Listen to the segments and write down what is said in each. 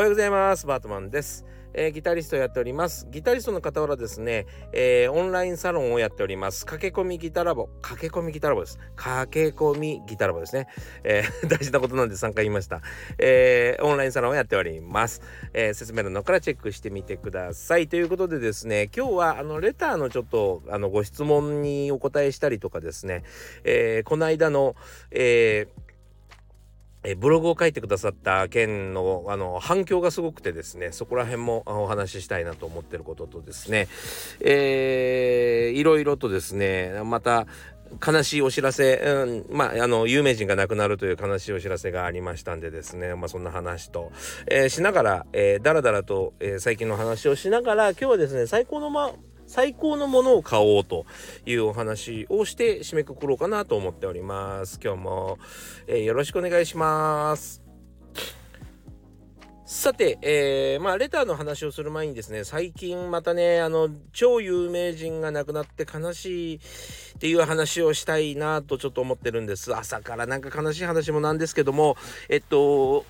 はようございます。バートマンです。えー、ギタリストやっております。ギタリストの傍らですね、えー、オンラインサロンをやっております。駆け込みギタラボ。駆け込みギタラボです。駆け込みギタラボですね。えー、大事なことなんで3回言いました。えオンラインサロンをやっております。え説明欄のからチェックしてみてください。ということでですね、今日はあのレターのちょっとあのご質問にお答えしたりとかですね、えこの間の、えーえブログを書いてくださった件のあの反響がすごくてですねそこら辺もお話ししたいなと思ってることとですね、えー、いろいろとですねまた悲しいお知らせ、うん、まあ、あの、有名人が亡くなるという悲しいお知らせがありましたんでですね、まあ、そんな話と、えー、しながら、えー、だらだらと、えー、最近の話をしながら、今日はですね、最高のま、最高のものを買おうというお話をして締めくくろうかなと思っております。今日も、えー、よろしくお願いします。さて、えー、まあ、レターの話をする前にですね、最近またね、あの、超有名人が亡くなって悲しいっていう話をしたいなとちょっと思ってるんです。朝からなんか悲しい話もなんですけども、えっと、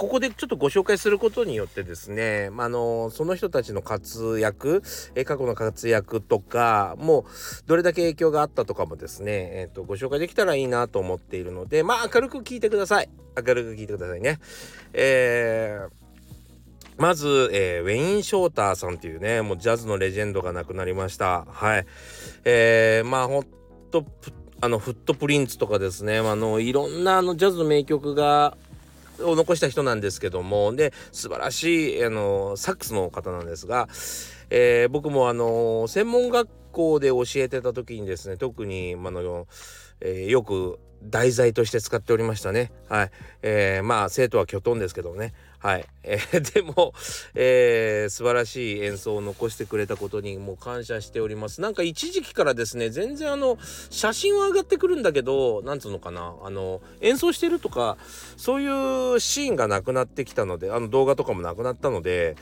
ここでちょっとご紹介することによってですね、まあのその人たちの活躍、え過去の活躍とかもどれだけ影響があったとかもですね、えーと、ご紹介できたらいいなと思っているのでまあ明るく聞いてください明るく聞いてくださいね。えーまず、えー、ウェイン・ショーターさんっていうね、もうジャズのレジェンドが亡くなりました。はい。えー、まあほんと、あの、フットプリンツとかですね、あの、いろんなあのジャズの名曲がを残した人なんですけどもで素晴らしいあのサックスの方なんですが、えー、僕もあの専門学校で教えてた時にですね特にあの、えー、よく題材として使っておりましたね。はい。えー、まあ生徒はきょとんですけどね。はい。えー、でも、えー、素晴らしい演奏を残してくれたことにもう感謝しております。なんか一時期からですね、全然あの、写真は上がってくるんだけど、なんつうのかな、あの、演奏してるとか、そういうシーンがなくなってきたので、あの動画とかもなくなったので、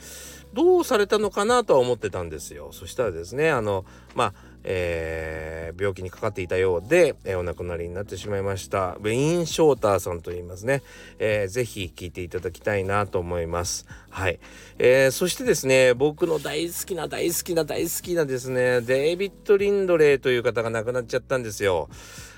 どうされたのかなとは思ってたんですよ。そしたらですね、あの、まあ、えー、病気にかかっていたようで、えー、お亡くなりになってしまいました。ウェイン・ショーターさんと言いますね、えー、ぜひ聞いていただきたいなと思います。はい、えー、そしてですね僕の大好きな大好きな大好きなですねデイビッド・リンドレーという方が亡くなっちゃったんですよ。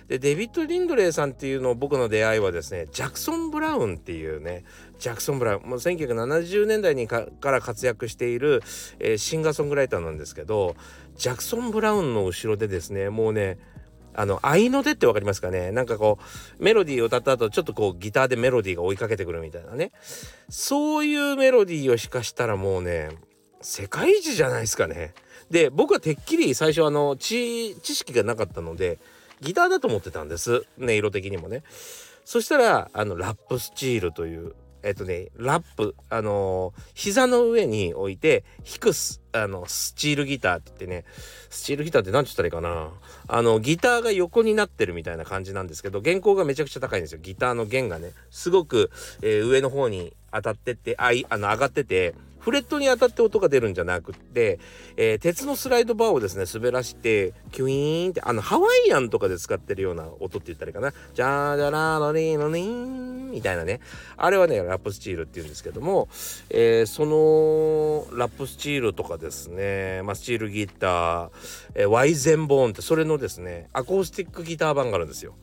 でデビッド・リンドレーさんっていうのを僕の出会いはですねジャクソン・ブラウンっていうねジャクソン・ブラウン。もう1970年代にから活躍している、えー、シンガーソングライターなんですけどジャクソン・ブラウンの後ろでですねもうねあの合いの手って分かりますかね？なんかこうメロディーを歌った後ちょっとこうギターでメロディーが追いかけてくるみたいなね。そういうメロディーを弾かしたらもうね世界一じゃないですかね。で僕はてっきり最初あの知識がなかったのでギターだと思ってたんです。音色的にもね。そしたらあのラップスチールというえっとねラップあのー、膝の上に置いて弾くすあのスチールギターって言ってねスチールギターって何て言ったらいいかな。あのギターが横になってるみたいな感じなんですけど原稿がめちゃくちゃ高いんですよ。ギターの弦がね。すごく、えー、上の方に当たってってあいあの上がっててフレットに当たって音が出るんじゃなくって、えー、鉄のスライドバーをですね滑らしてキュイーンってあのハワイアンとかで使ってるような音って言ったらいいかな。ジャージャラーロリーノリーンみたいなね。あれはねラップスチールって言うんですけども、えー、そのラップスチールとかですね、まあ、スチールギター、えー、ワイゼンボーンってそれのですねアコースティックギター版があるんですよ。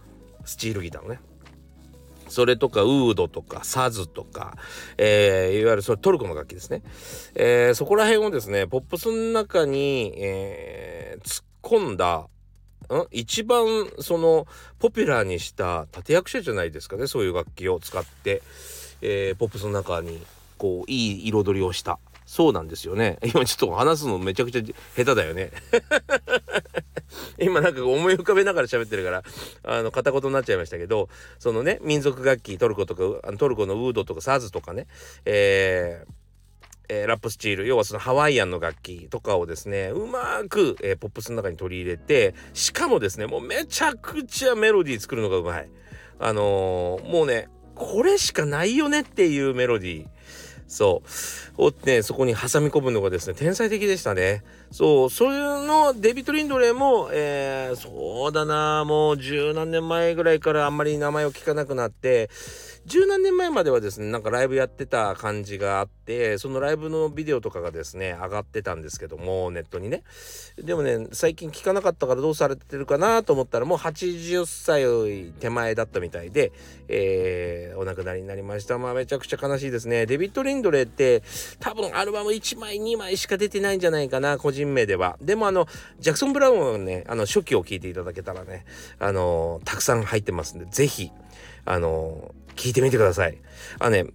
スチールギターのね。それとかウードとかサズとか、えー、いわゆるそれトルコの楽器ですね、えー、そこら辺をですねポップスの中に、えー、突っ込んだん？一番そのポピュラーにした立役者じゃないですかねそういう楽器を使って、えー、ポップスの中にこういい彩りをした。そうなんですよね。今ちょっと話すのめちゃくちゃ下手だよね。今なんか思い浮かべながら喋ってるからあの片言になっちゃいましたけどそのね民族楽器トルコとかあのトルコのウードとかサーズとかねえーえー、ラップスチール要はそのハワイアンの楽器とかをですねうまく、えー、ポップスの中に取り入れてしかもですねもうめちゃくちゃメロディー作るのがうまい。あのー、もうねこれしかないよねっていうメロディー。そう。をねそこに挟み込むのがですね天才的でしたね。そうそういうのデビット・リンドレーも、えー、そうだなもう十何年前ぐらいからあんまり名前を聞かなくなって十何年前まではですねなんかライブやってた感じがあってそのライブのビデオとかがですね上がってたんですけどもネットにね。でもね最近聞かなかったからどうされてるかなと思ったらもう80歳手前だったみたいで、えー、お亡くなりになりました。まあめちゃくちゃ悲しいですね。デビッド・リンドレーって多分アルバム1枚2枚しか出てないんじゃないかな個人名では。でもあのジャクソン・ブラウンはねあの初期を聞いていただけたらねあのたくさん入ってますんで是非あの聞いてみてください。あね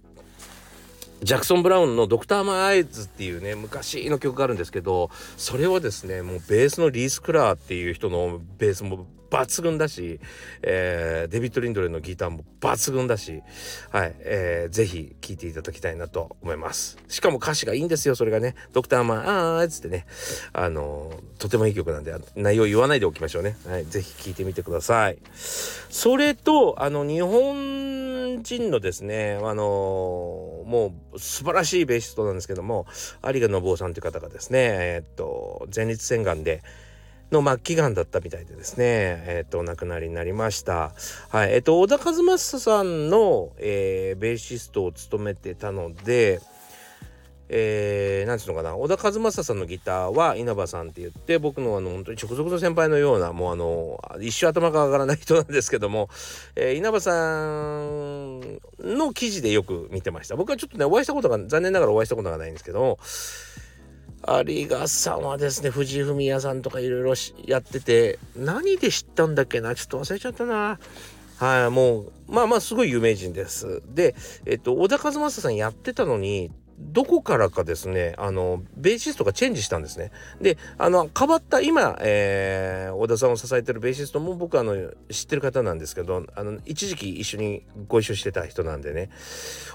ジャクソン・ブラウンの「ドクター・マイ・アイズ」っていうね昔の曲があるんですけどそれはですねもうベースのリース・クラーっていう人のベースも抜群だし、えー、デビッド・リンドレのギターも抜群だし、はい、えー、ぜひ聴いていただきたいなと思います。しかも歌詞がいいんですよ、それがね。ドクターマン、あーっつってね、あのー、とてもいい曲なんで、内容言わないでおきましょうね。はい、ぜひ聴いてみてください。それと、あの、日本人のですね、あのー、もう素晴らしいベーシストなんですけども、有賀信夫さんという方がですね、えー、っと、前立腺がんで、の末期がんだったみたいでですね、えっ、と、お亡くなりになりました。はい。えっ、と、小田和正さんの、えー、ベーシストを務めてたので、えー、なんつうのかな。小田和正さんのギターは稲葉さんって言って僕のあの本当に直属の先輩のようなもうあの一生頭が上がらない人なんですけども、えー、稲葉さんの記事でよく見てました。僕はちょっとねお会いしたことが残念ながらお会いしたことがないんですけども有賀さんはですね藤井フミヤさんとかいろいろやってて何で知ったんだっけな？ちょっと忘れちゃったな。はいもうまあまあすごい有名人です。でえっと小田和正さんやってたのにどこからかですねあのベーシストがチェンジしたんですねであの変わった今、えー、小田さんを支えてるベーシストも僕あの知ってる方なんですけどあの一時期一緒にご一緒してた人なんでね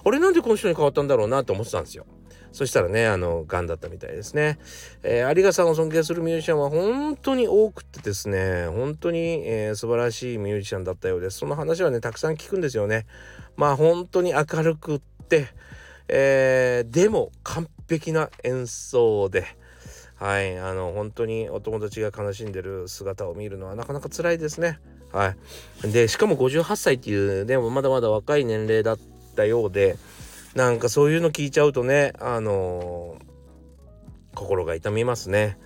あれなんでこの人に変わったんだろうなと思ってたんですよそしたらね、あの、癌だったみたいですね。えー、有賀さんを尊敬するミュージシャンは本当に多くてですね、本当に、えー、素晴らしいミュージシャンだったようです。その話はね、たくさん聞くんですよね。まあ本当に明るくって、えー、でも完璧な演奏で、はい、あの、本当にお友達が悲しんでる姿を見るのはなかなか辛いですね。はい。で、しかも58歳っていうね、まだまだ若い年齢だったようで、なんかそういうの聞いちゃうとねあのー、心が痛みますね。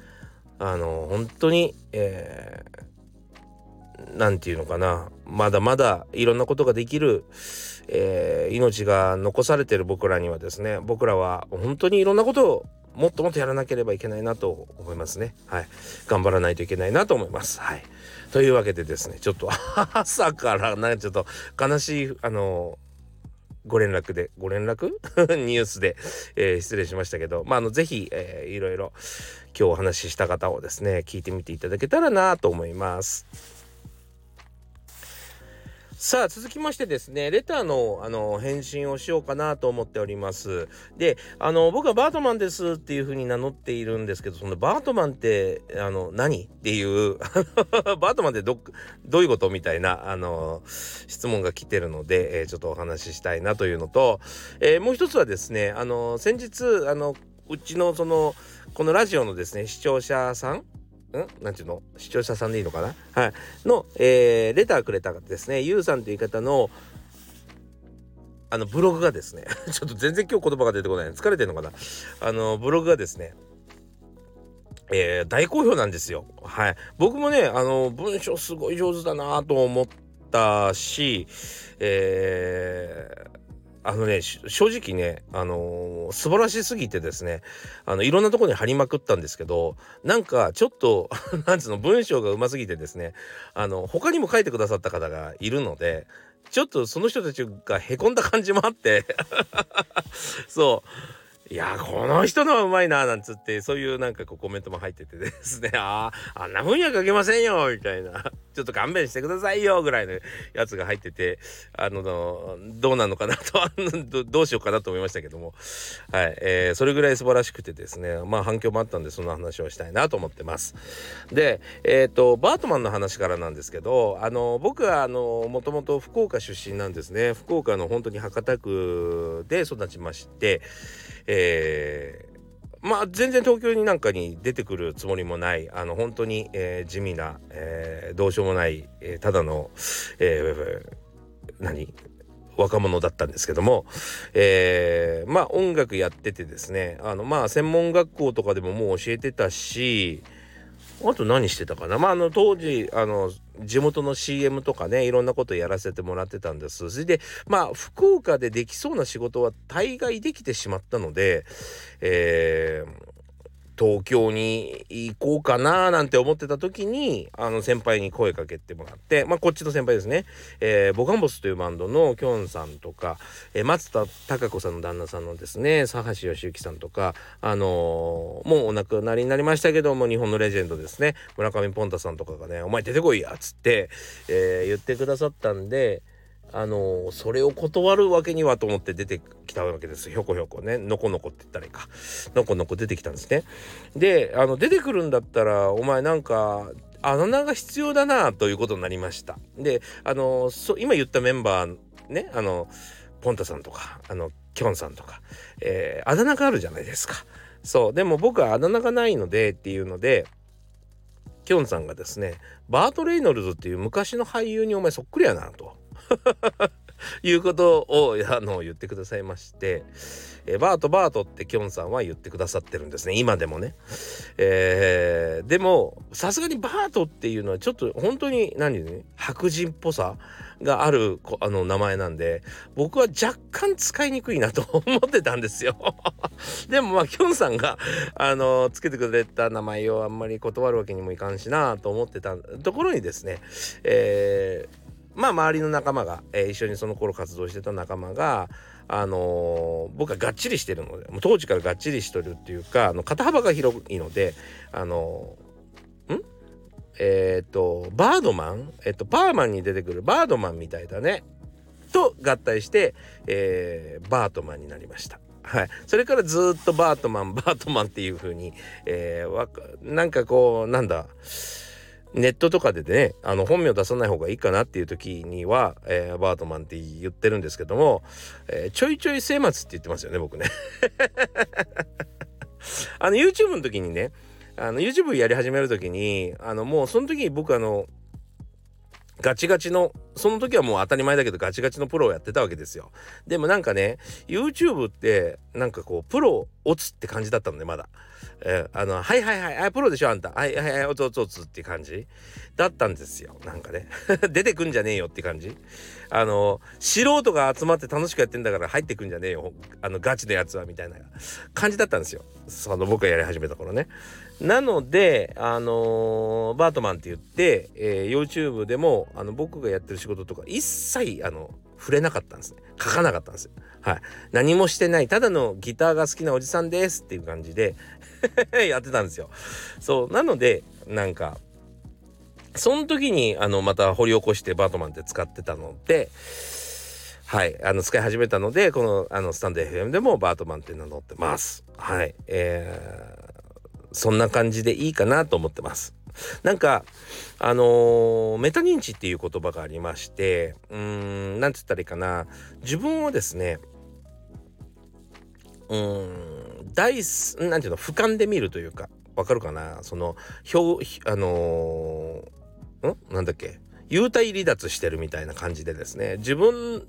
あのー、本当に、えー、て言うのかなまだまだいろんなことができる、えー、命が残されてる僕らにはですね僕らは本当にいろんなことをもっともっとやらなければいけないなと思いますね。はい。頑張らないといけないなと思います。はい。というわけでですね、ちょっと 朝からなちょっと悲しい、あのご連絡で、ご連絡？ニュースで、えー、失礼しましたけど、まあ、あの、ぜひ、えー、いろいろ今日お話しした方をですね、聞いてみていただけたらなと思います。さあ続きましてですねレターのあの返信をしようかなと思っております。であの僕はバートマンですっていうふうに名乗っているんですけどそのバートマンってあの何？っていう バートマンってどどういうことみたいなあの質問が来てるので、えー、ちょっとお話ししたいなというのと、えー、もう一つはですねあの先日あのうちのそのこのラジオのですね視聴者さんん？なんていうの？視聴者さんでいいのかな？はい。の、えー、レターくれたですね、ゆうさんという方の、あの、ブログがですね、ちょっと全然今日言葉が出てこない。疲れてんのかな？あの、ブログがですね、えー、大好評なんですよ。はい。僕もね、あの、文章すごい上手だなと思ったし、えー、あのね、正直ね、あのー、素晴らしすぎてですね、あの、いろんなとこに貼りまくったんですけど、なんかちょっと なんつうの、文章がうますぎてですね、あの、他にも書いてくださった方がいるので、ちょっとその人たちがへこんだ感じもあって そう、いやこの人のはうまいななんつってそういうなんかこうコメントも入っててですね。あああんな風には書けませんよみたいな。ちょっと勘弁してくださいよぐらいのやつが入ってて。あのどうなのかなとどうしようかなと思いましたけども。はい、えー、それぐらい素晴らしくてですね。まあ反響もあったんでその話をしたいなと思ってます。でえっ、ー、とバートマンの話からなんですけどあの僕はあのもともと福岡出身なんですね。福岡の本当に博多区で育ちましてえー、まあ全然東京になんかに出てくるつもりもないあの本当に、えー、地味な、えー、どうしようもない、えー、ただの、えー、何若者だったんですけども、えー、まあ音楽やっててですねあのまあ専門学校とかでももう教えてたしあと何してたかな。まああの当時あの地元の CM とかねいろんなことやらせてもらってたんです。それでまあ福岡でできそうな仕事は大概できてしまったのでえー東京に行こうかななんて思ってた時にあの先輩に声かけてもらってまあこっちの先輩ですね、えー、ボカンボスというバンドのきょんさんとか、えー、松田孝子さんの旦那さんのですね佐橋義之さんとかあのー、もうお亡くなりになりましたけども日本のレジェンドですね。村上ポンタさんとかがね「お前出てこいや」っつって、えー、言ってくださったんであのそれを断るわけにはと思って出てきたわけです。ひょこひょこね。のこのこって言ったらいいか。のこのこ出てきたんですね。であの出てくるんだったらお前なんかあだ名が必要だなということになりました。であのそ今言ったメンバーねあのポンタさんとかあのキョンさんとか、えー、あだ名があるじゃないですか。そう。でも僕はあだ名がないのでっていうのでキョンさんがですねバート・レイノルズっていう昔の俳優にお前そっくりやなと。いうことをあの言ってくださいまして、え、バートバートってきょんさんは言ってくださってるんですね今でもね。えー、でもさすがにバートっていうのはちょっと本当に何ね白人っぽさがあるあの名前なんで僕は若干使いにくいなと思ってたんですよ でもまあきょんさんがあのつけてくれた名前をあんまり断るわけにもいかんしなと思ってたところにですね、えーまあ周りの仲間が、えー、一緒にその頃活動してた仲間があのー、僕はがっちりしてるのでもう当時からがっちりしとるっていうかあの肩幅が広いのであのー、ん？えっ、とバードマン？えっ、とパーマンに出てくるバードマンみたいだね。と合体して、えー、バートマンになりました。はい、それからずっとバートマンバートマンっていう風に、えー、なんかこうなんだネットとかでねあの本名出さない方がいいかなっていう時には、えー、バートマンって言ってるんですけども、えー、ちょいちょい末末って言ってますよね僕ね。あの YouTube の時にねあの YouTube やり始める時にあのもうその時に僕あのガチガチのその時はもう当たり前だけどガチガチのプロをやってたわけですよ。でもなんかね YouTube ってなんかこうプロ落つって感じだったのねまだ、えー、あのはいはいはいあプロでしょあんた。はいはいはいおつおつおつって感じ。だったんですよ。なんかね。出てくんじゃねえよって感じ。あの素人が集まって楽しくやってんだから入ってくんじゃねえよ。あのガチのやつはみたいな。感じだったんですよ。その僕がやり始めた頃ね。なのであのー、バートマンって言って、えー、YouTube でもあの僕がやってる仕事とか一切あの触れなかったんですね。書かなかったんですよ。はい。何もしてない。ただのギターが好きなおじさんですっていう感じで やってたんですよ。そう。なのでなんかその時にあのまた掘り起こしてバートマンって使ってたのではい。あの使い始めたのでこのあのスタンド FM でもバートマンって名乗ってます。はい。えー、そんな感じでいいかなと思ってます。なんかあのー、メタ認知っていう言葉がありましてうーん何て言ったらいいかな。自分をですねうーん大なんていうの俯瞰で見るというかわかるかな？その表あのーん？なんだっけ？幽体離脱してるみたいな感じでですね。自分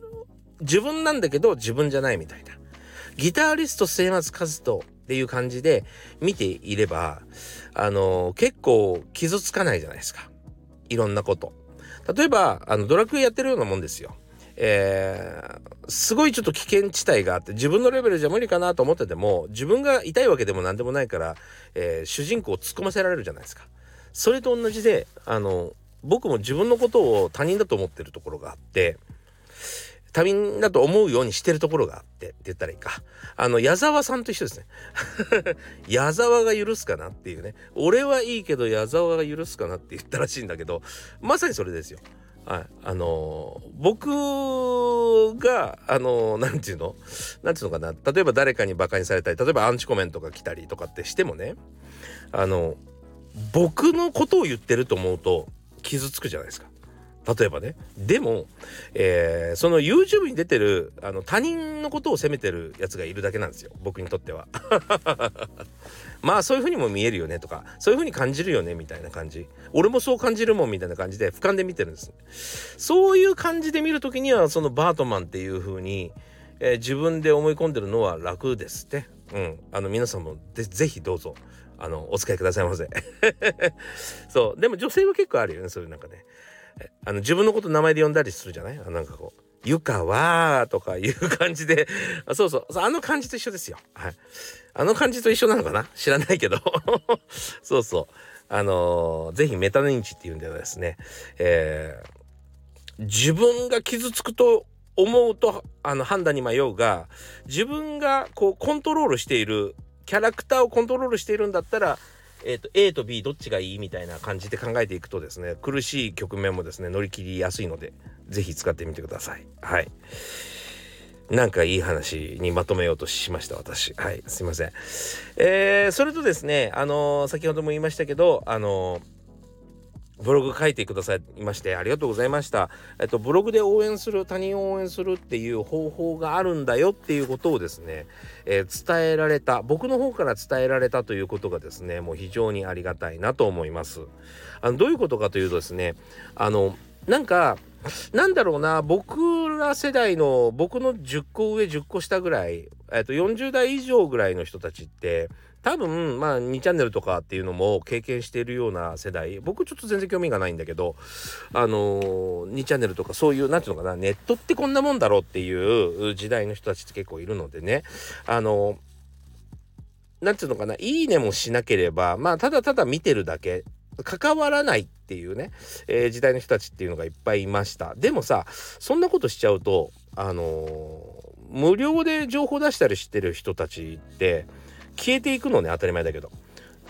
自分なんだけど自分じゃないみたいな。ギタリスト末松和人っていう感じで見ていればあの結構傷つかないじゃないですか。いろんなこと。例えばあのドラクエやってるようなもんですよ。えー、すごいちょっと危険地帯があって自分のレベルじゃ無理かなと思ってても自分が痛いわけでも何でもないから、えー、主人公を突っ込ませられるじゃないですか。それと同じであの僕も自分のことを他人だと思ってるところがあって他人だと思うようにしてるところがあってって言ったらいいか。あの矢沢さんと一緒ですね。矢沢が許すかなっていうね。俺はいいけど矢沢が許すかなって言ったらしいんだけどまさにそれですよ。はい、あのー、僕があの何、ー、て言うの？何て言うのかな？例えば誰かにバカにされたり例えばアンチコメントが来たりとかってしてもねあの僕のことを言ってると思うと傷つくじゃないですか。例えばね。でも、えー、その YouTube に出てるあの他人のことを責めてるやつがいるだけなんですよ。僕にとっては。まあそういう風にも見えるよねとか。そういう風に感じるよねみたいな感じ。俺もそう感じるもんみたいな感じで俯瞰で見てるんです。そういう感じで見る時にはそのバートマンっていう風に、えー、自分で思い込んでるのは楽ですって。うん。あの皆さんもぜひどうぞ。あのお使いくださいませ。そう。でも女性は結構あるよねそういうなんかね。あの自分のこと名前で呼んだりするじゃない？なんかこう「ゆかは」とかいう感じで。あそうそう。あの感じと一緒ですよ。はい、あの感じと一緒なのかな？知らないけど。そうそう。あのー、ぜひメタ認知っていうんではですね、えー、自分が傷つくと思うとあの判断に迷うが自分がこうコントロールしているキャラクターをコントロールしているんだったらえーと、A と B どっちがいいみたいな感じで考えていくとですね苦しい局面もですね乗り切りやすいので是非使ってみてください。はい。なんかいい話にまとめようとしました私。はい。すいません。えー、それとですねあのー、先ほども言いましたけどあのーブログ書いてくださいましてありがとうございました。えっとブログで応援する他人を応援するっていう方法があるんだよっていうことをですね、えー、伝えられた僕の方から伝えられたということがですねもう非常にありがたいなと思います。あのどういうことかというとですねあのなんかなんだろうな僕ら世代の僕の10個上10個下ぐらい、えっと、40代以上ぐらいの人たちって多分まあ2チャンネルとかっていうのも経験しているような世代。僕ちょっと全然興味がないんだけどあのー、2チャンネルとかそういう何ていうのかなネットってこんなもんだろうっていう時代の人たちって結構いるのでね。あのー、なんていうのかないいねもしなければまあただただ見てるだけ。関わらないっていうね、えー、時代の人たちっていうのがいっぱいいました。でもさそんなことしちゃうとあのー、無料で情報出したりしてる人たちって消えていくのね当たり前だけど。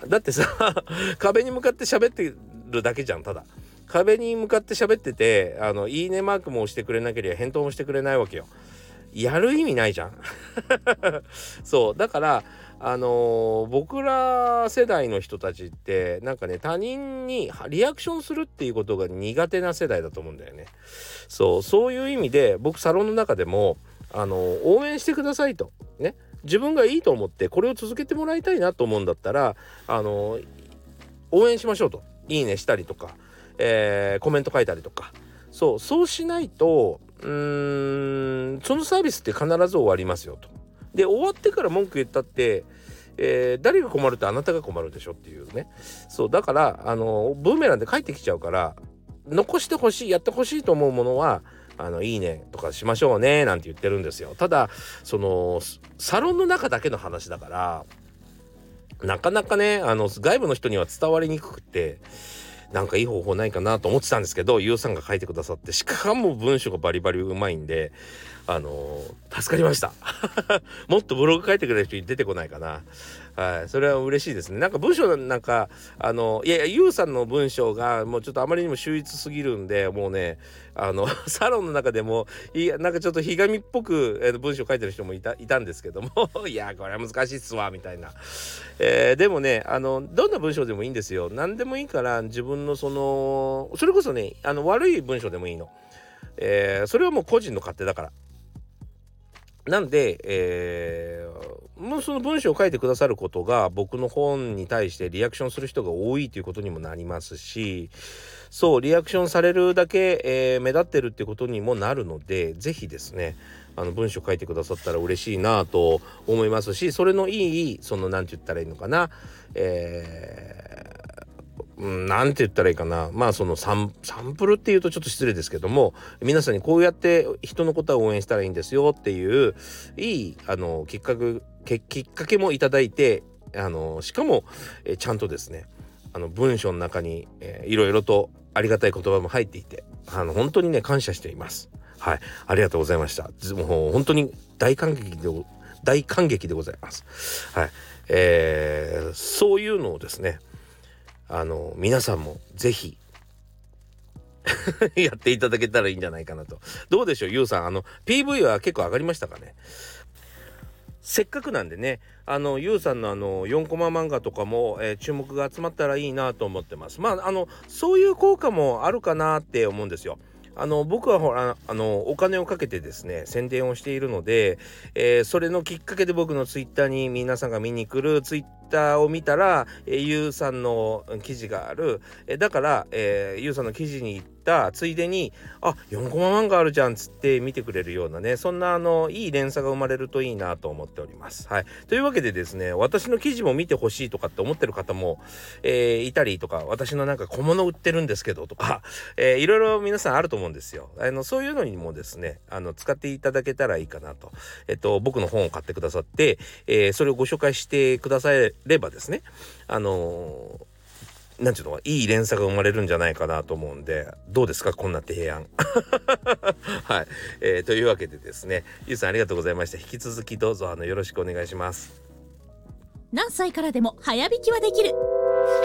だってさ 壁に向かって喋ってるだけじゃんただ。壁に向かって喋っててあのいいねマークも押してくれなければ返答もしてくれないわけよ。やる意味ないじゃん。そう。だからあのー、僕ら世代の人たちってなんかね他人にリアクションするっていうことが苦手な世代だと思うんだよね。そう。そういう意味で僕サロンの中でもあのー、応援してくださいと。ね。自分がいいと思ってこれを続けてもらいたいなと思うんだったらあの応援しましょうと。いいねしたりとか、え、コメント書いたりとか。そう。そうしないとうーんそのサービスって必ず終わりますよと。で終わってから文句言ったって、えー、誰が困るってあなたが困るでしょっていうねそうだからあのブーメランで帰ってきちゃうから残してほしいやってほしいと思うものはあのいいねとかしましょうねなんて言ってるんですよただそのサロンの中だけの話だからなかなかねあの外部の人には伝わりにくくてなんかいい方法ないかなと思ってたんですけど、ゆうさんが書いてくださって、しかも文章がバリバリうまいんで、あの、助かりました。もっとブログ書いてくれる人に出てこないかな。はい、それは嬉しいですね。なんか文章なんか、あの、いやいや、ゆうさんの文章がもうちょっとあまりにも秀逸すぎるんで、もうね、あの、サロンの中でも、いや、なんかちょっとひがみっぽく、えー、文章書いてる人もいたいたんですけども、いや、これは難しいっすわ、みたいな。えー、でもね、あの、どんな文章でもいいんですよ。何でもいいから、自分のその、それこそね、あの、悪い文章でもいいの。えー、それはもう個人の勝手だから。なんで、えー、もうその文章を書いてくださることが僕の本に対してリアクションする人が多いということにもなりますしそうリアクションされるだけ、えー、目立ってるってことにもなるので是非ですねあの文章書いてくださったら嬉しいなと思いますしそれのいいその何て言ったらいいのかな、えーうん、なて言ったらいいかなまあそのサンプルっていうとちょっと失礼ですけども皆さんにこうやって人のことを応援したらいいんですよっていういいあのきっかけきっかけもいただいてあのしかもえちゃんとですねあの文章の中に、えー、いろいろとありがたい言葉も入っていてあの本当にね感謝しています。はい、ありがとうございました。もう本当に大感激で大感激でございます。はい、えー、そういうのをですねあの皆さんも是非 やっていただけたらいいんじゃないかなと。どうでしょうゆうさん？あの PV は結構上がりましたかね？せっかくなんでねあのゆうさんのあの4コマ漫画とかも、えー、注目が集まったらいいなと思ってます。まああのそういう効果もあるかなって思うんですよ。あの僕はほらあのお金をかけてですね宣伝をしているので、えー、それのきっかけで僕のツイッターに皆さんが見に来るツイッターを見たら、えー、ゆうさんの記事がある、え、だから、えー、ゆうさんの記事に行ったついでにあ4コマ漫画あるじゃんっつって見てくれるようなねそんなあのいい連鎖が生まれるといいなと思っております。はい、というわけでですね私の記事も見てほしいとかって思ってる方も、えー、いたりとか私のなんか小物売ってるんですけどとか、えー、いろいろ皆さんあると思うんですよ。あのそういうのにもですねあの使っていただけたらいいかなと。えっと僕の本を買ってくださって、えー、それをご紹介してくださればですねあのーなんていうのいい連鎖が生まれるんじゃないかなと思うんでどうですかこんな提案。はい、えー、というわけでですねゆうさんありがとうございました。引き続きどうぞあのよろしくお願いします。何歳からでも早弾きはできる。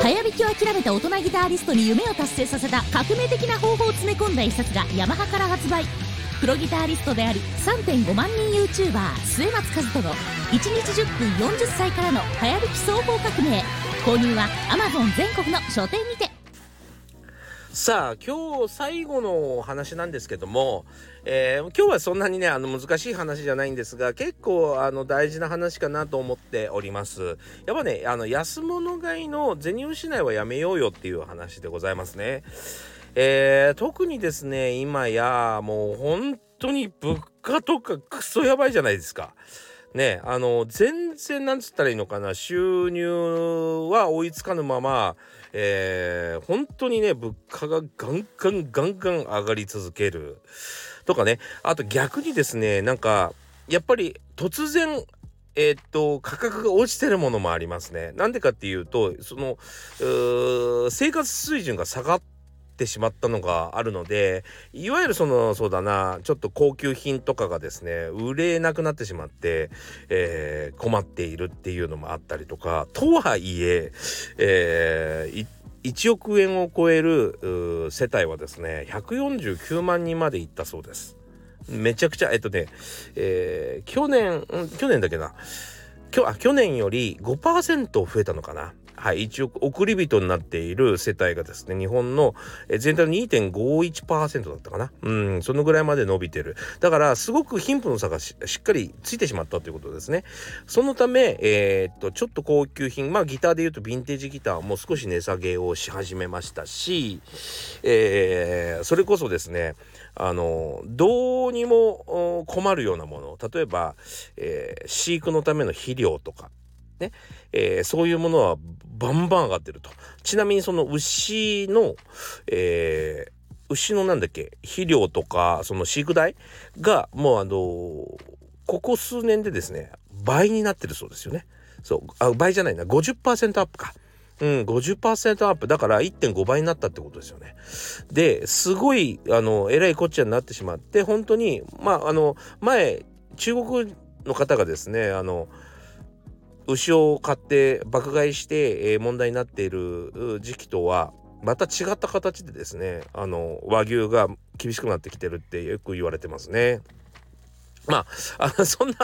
早弾きを諦めた大人ギタリストに夢を達成させた革命的な方法を詰め込んだ一冊がヤマハから発売。プロギタリストであり3.5万人 YouTuber 末松和人の1日10分40歳からの早弾き総合革命購入は Amazon 全国の書店にて。さあ今日最後のお話なんですけども、えー、今日はそんなにねあの難しい話じゃないんですが結構あの大事な話かなと思っております。やっぱねあの安物買いの銭失いはやめようよっていう話でございますね。えー、特にですね今やもう本当に物価とかクソやばいじゃないですかねあの全然なんつったらいいのかな収入は追いつかぬままえー、本当にね物価がガンガンガンガン上がり続けるとかねあと逆にですねなんかやっぱり突然えー、っと価格が落ちてるものもありますね。なんでかっていうとその生活水準が下がってってしまったのがあるのでいわゆるそのそうだなちょっと高級品とかがですね売れなくなってしまって、えー、困っているっていうのもあったりとかとはいええー、1億円を超える世帯はですね149万人までいったそうです。めちゃくちゃえっとね、えー、去年去年だけなきょあ去年より5%増えたのかなはい、一応送り人になっている世帯がですね日本の全体の2.51%だったかな。うんそのぐらいまで伸びてる。だからすごく貧富の差がしっかりついてしまったということですね。そのためえー、っとちょっと高級品まあギターでいうとヴィンテージギターも少し値下げをし始めましたし、えー、それこそですねあのどうにも困るようなもの例えば、えー、飼育のための肥料とかね、えー、そういうものはバンバン上がってると。ちなみにその牛の、えー、牛のなんだっけ？肥料とかその飼育代がもうあのここ数年でですね倍になってるそうですよね。そうあ倍じゃないな50%アップか。うん、50%アップだから1.5倍になったってことですよね。ですごいあのえらいこっちゃになってしまって本当にまああの前中国の方がですねあの牛を買って爆買いして、え、問題になっている時期とはまた違った形でですねあの和牛が厳しくなってきてるってよく言われてますね。まあ、あそんな、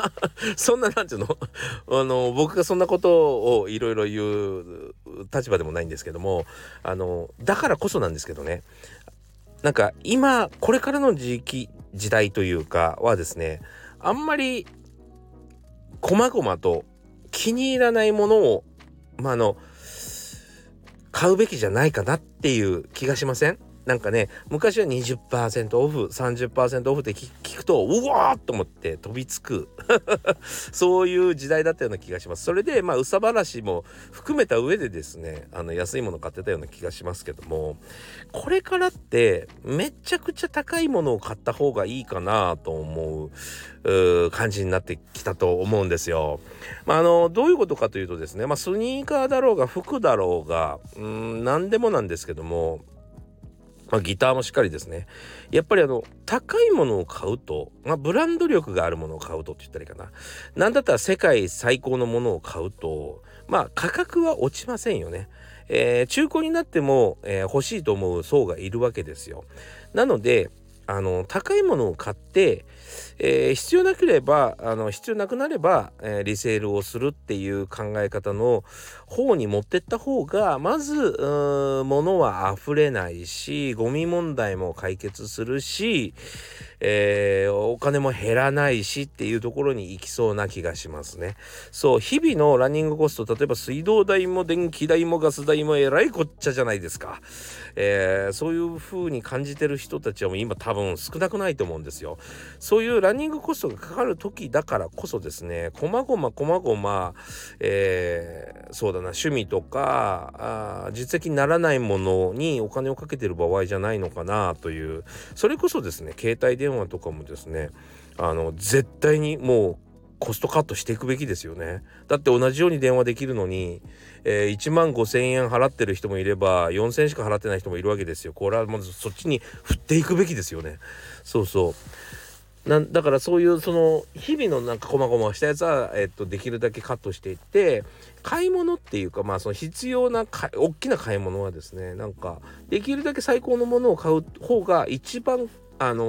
そんな、なんていうの？あの、僕がそんなことをいろいろ言う立場でもないんですけども、あの、だからこそなんですけどね、なんか今、これからの時期、時代というかはですね、あんまり、こまごまと気に入らないものを、まあ、あの、買うべきじゃないかなっていう気がしません？なんかね昔は20%オフ30%オフって聞くとうわーっと思って飛びつく そういう時代だったような気がしますそれでまあ憂さ晴らしも含めた上でですねあの安いもの買ってたような気がしますけどもこれからってめちゃくちゃ高いものを買った方がいいかなと思う感じになってきたと思うんですよ。まあ、あのどういうことかというとですね、まあ、スニーカーだろうが服だろうがうん何でもなんですけどもまあ、ギターもしっかりですね。やっぱりあの高いものを買うと、まあ、ブランド力があるものを買うとって言ったらいいかな。何だったら世界最高のものを買うとまあ価格は落ちませんよね、えー、中古になっても、えー、欲しいと思う層がいるわけですよ。なのであの高いものを買って、えー、必要なければあの必要なくなれば、えー、リセールをするっていう考え方の方に持ってった方がまず物は溢れないしゴミ問題も解決するし、えー、お金も減らないしっていうところに行きそうな気がしますね。そう日々のランニングコスト例えば水道代も電気代もガス代もえらいこっちゃじゃないですか。えー、そういう風に感じてる人たちはもう今多分少なくないと思うんですよ。そういうランニングコストがかかる時だからこそですねこまごまこまごま、えー、そうだな趣味とかあ実績にならないものにお金をかけてる場合じゃないのかなというそれこそですね携帯電話とかもですねあの絶対にもうコストカットしていくべきですよね。だって同じように電話できるのに、えー、1万5,000円払ってる人もいれば4,000円しか払ってない人もいるわけですよ。これはまずそっちに振っていくべきですよね。そうそう。なんだからそういうその日々のなんかこまごましたやつは、えっと、できるだけカットしていって買い物っていうかまあその必要なか大きな買い物はですねなんかできるだけ最高のものを買う方が一番あの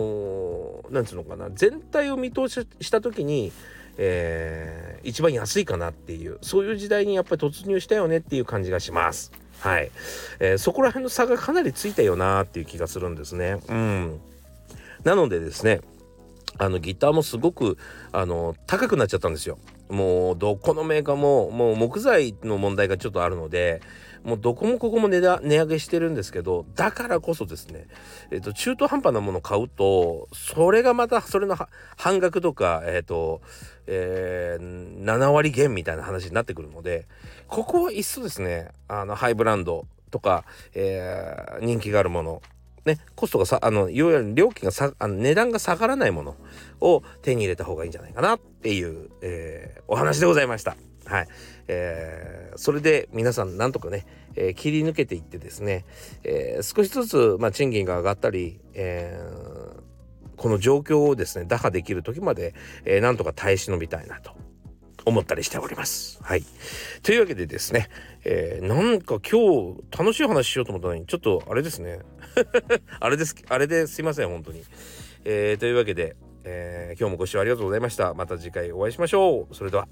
ー、なんつうのかな全体を見通しした時に、えー、一番安いかなっていうそういう時代にやっぱり突入したよねっていう感じがします。はい、えー、そこら辺の差がかなりついたよなっていう気がするんですね。うん、なのでですねあのギターもすごくあの高くなっちゃったんですよ。もうどこのメーカーももう木材の問題がちょっとあるのでもうどこもここも値段値上げしてるんですけどだからこそですね、えっと、中途半端なもの買うとそれがまたそれの半額とかえっと、えー、7割減みたいな話になってくるのでここはいっそですねあのハイブランドとか、えー、人気があるものね、コストがさ、あの、いわゆる料金がさ、あの値段が下がらないものを手に入れた方がいいんじゃないかなっていう、えー、お話でございました。はい。えー、それで皆さんなんとかね、えー、切り抜けていってですね、えー、少しずつ、まあ、賃金が上がったり、えー、この状況をですね、打破できる時まで、えー、なんとか耐え忍びたいなと思ったりしております。はい。というわけでですね、えー、なんか今日楽しい話しようと思ったのに、ちょっとあれですね。あれです、あれですいません、本当に。えー、というわけで、えー、今日もご視聴ありがとうございました。また次回お会いしましょう。それでは。